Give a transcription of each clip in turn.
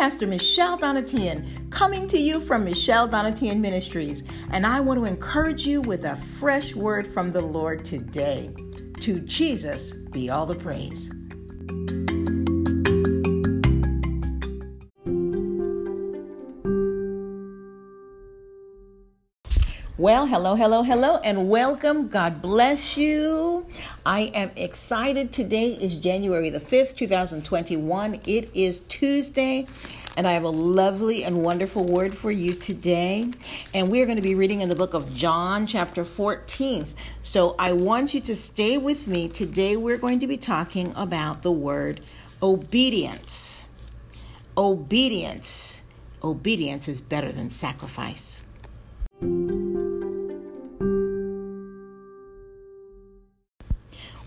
Pastor Michelle Donatian, coming to you from Michelle Donatian Ministries, and I want to encourage you with a fresh word from the Lord today. To Jesus be all the praise. Well, hello, hello, hello, and welcome. God bless you. I am excited. Today is January the 5th, 2021. It is Tuesday, and I have a lovely and wonderful word for you today. And we are going to be reading in the book of John, chapter 14. So I want you to stay with me. Today, we're going to be talking about the word obedience. Obedience. Obedience is better than sacrifice.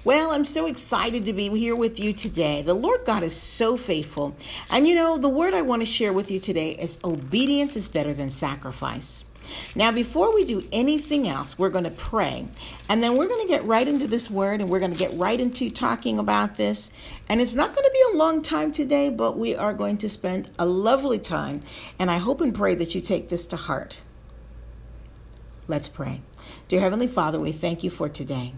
Well, I'm so excited to be here with you today. The Lord God is so faithful. And you know, the word I want to share with you today is obedience is better than sacrifice. Now, before we do anything else, we're going to pray. And then we're going to get right into this word and we're going to get right into talking about this. And it's not going to be a long time today, but we are going to spend a lovely time. And I hope and pray that you take this to heart. Let's pray. Dear Heavenly Father, we thank you for today.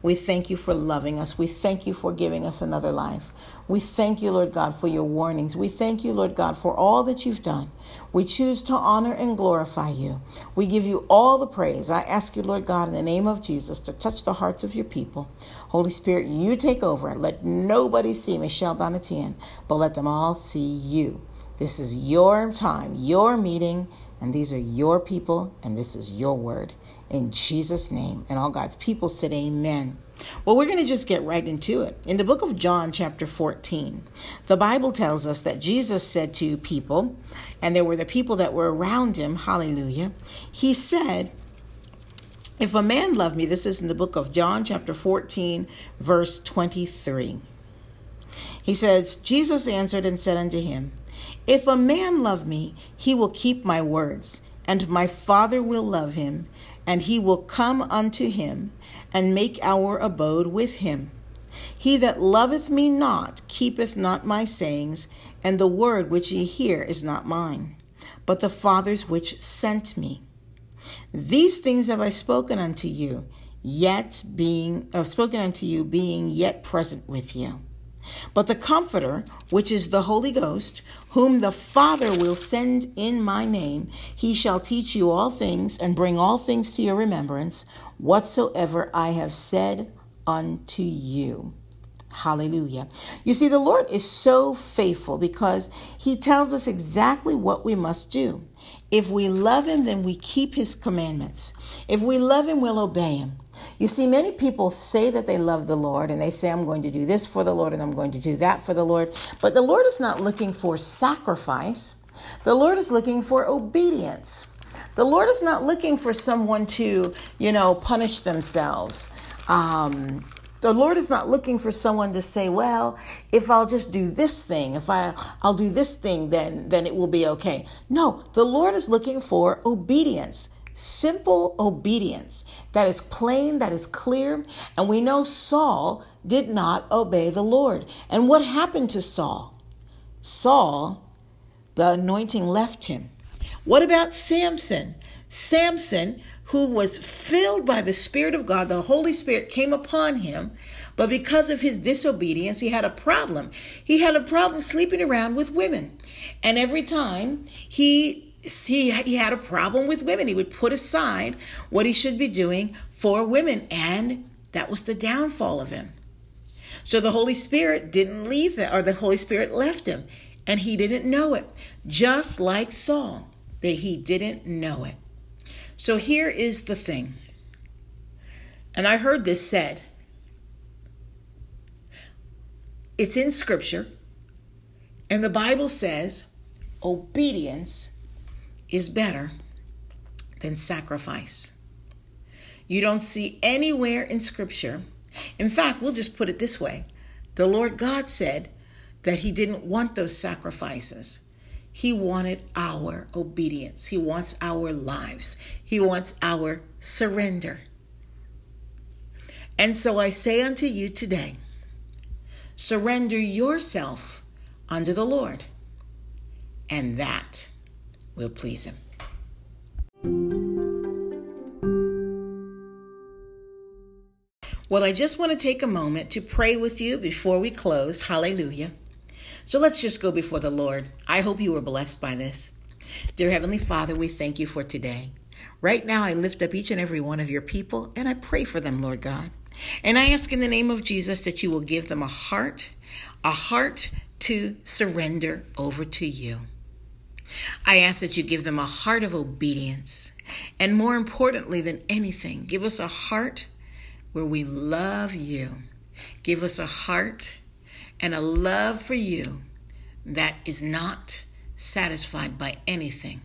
We thank you for loving us. We thank you for giving us another life. We thank you, Lord God, for your warnings. We thank you, Lord God, for all that you've done. We choose to honor and glorify you. We give you all the praise. I ask you, Lord God, in the name of Jesus, to touch the hearts of your people. Holy Spirit, you take over. Let nobody see Michelle Donatian, but let them all see you. This is your time, your meeting, and these are your people, and this is your word in Jesus' name. And all God's people said, Amen. Well, we're going to just get right into it. In the book of John, chapter 14, the Bible tells us that Jesus said to people, and there were the people that were around him, hallelujah, he said, If a man love me, this is in the book of John, chapter 14, verse 23. He says, Jesus answered and said unto him, If a man love me, he will keep my words, and my Father will love him and he will come unto him and make our abode with him. He that loveth me not keepeth not my sayings, and the word which ye hear is not mine, but the Father's which sent me. These things have I spoken unto you, yet being have spoken unto you, being yet present with you. But the Comforter, which is the Holy Ghost, whom the Father will send in my name, he shall teach you all things and bring all things to your remembrance, whatsoever I have said unto you. Hallelujah. You see, the Lord is so faithful because He tells us exactly what we must do. If we love Him, then we keep His commandments. If we love Him, we'll obey Him. You see, many people say that they love the Lord and they say, I'm going to do this for the Lord and I'm going to do that for the Lord. But the Lord is not looking for sacrifice, the Lord is looking for obedience. The Lord is not looking for someone to, you know, punish themselves. Um, the Lord is not looking for someone to say, well, if I'll just do this thing, if I, I'll do this thing, then, then it will be okay. No, the Lord is looking for obedience simple obedience that is plain, that is clear. And we know Saul did not obey the Lord. And what happened to Saul? Saul, the anointing left him. What about Samson? Samson, who was filled by the Spirit of God, the Holy Spirit came upon him, but because of his disobedience, he had a problem. He had a problem sleeping around with women. And every time he he, he had a problem with women. He would put aside what he should be doing for women, and that was the downfall of him. So the Holy Spirit didn't leave it, or the Holy Spirit left him, and he didn't know it. Just like Saul, that he didn't know it. So here is the thing, and I heard this said. It's in Scripture, and the Bible says obedience is better than sacrifice. You don't see anywhere in Scripture. In fact, we'll just put it this way the Lord God said that He didn't want those sacrifices. He wanted our obedience. He wants our lives. He wants our surrender. And so I say unto you today – Surrender yourself unto the Lord and that will please Him. Well, I just want to take a moment to pray with you before we close. Hallelujah. So let's just go before the Lord. I hope you were blessed by this. Dear Heavenly Father, we thank you for today. Right now, I lift up each and every one of your people and I pray for them, Lord God. And I ask in the name of Jesus that you will give them a heart, a heart to surrender over to you. I ask that you give them a heart of obedience. And more importantly than anything, give us a heart where we love you. Give us a heart and a love for you that is not satisfied by anything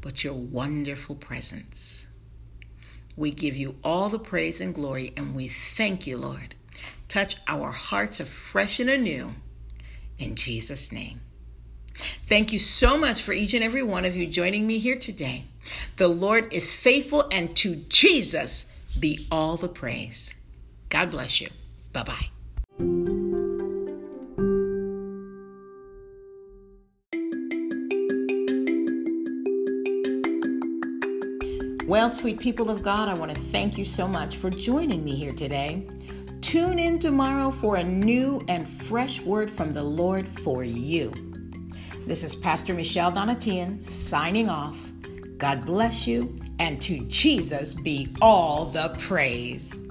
but your wonderful presence. We give you all the praise and glory, and we thank you, Lord. Touch our hearts afresh and anew in Jesus' name. Thank you so much for each and every one of you joining me here today. The Lord is faithful, and to Jesus be all the praise. God bless you. Bye bye. Well, sweet people of God, I want to thank you so much for joining me here today. Tune in tomorrow for a new and fresh word from the Lord for you. This is Pastor Michelle Donatian signing off. God bless you, and to Jesus be all the praise.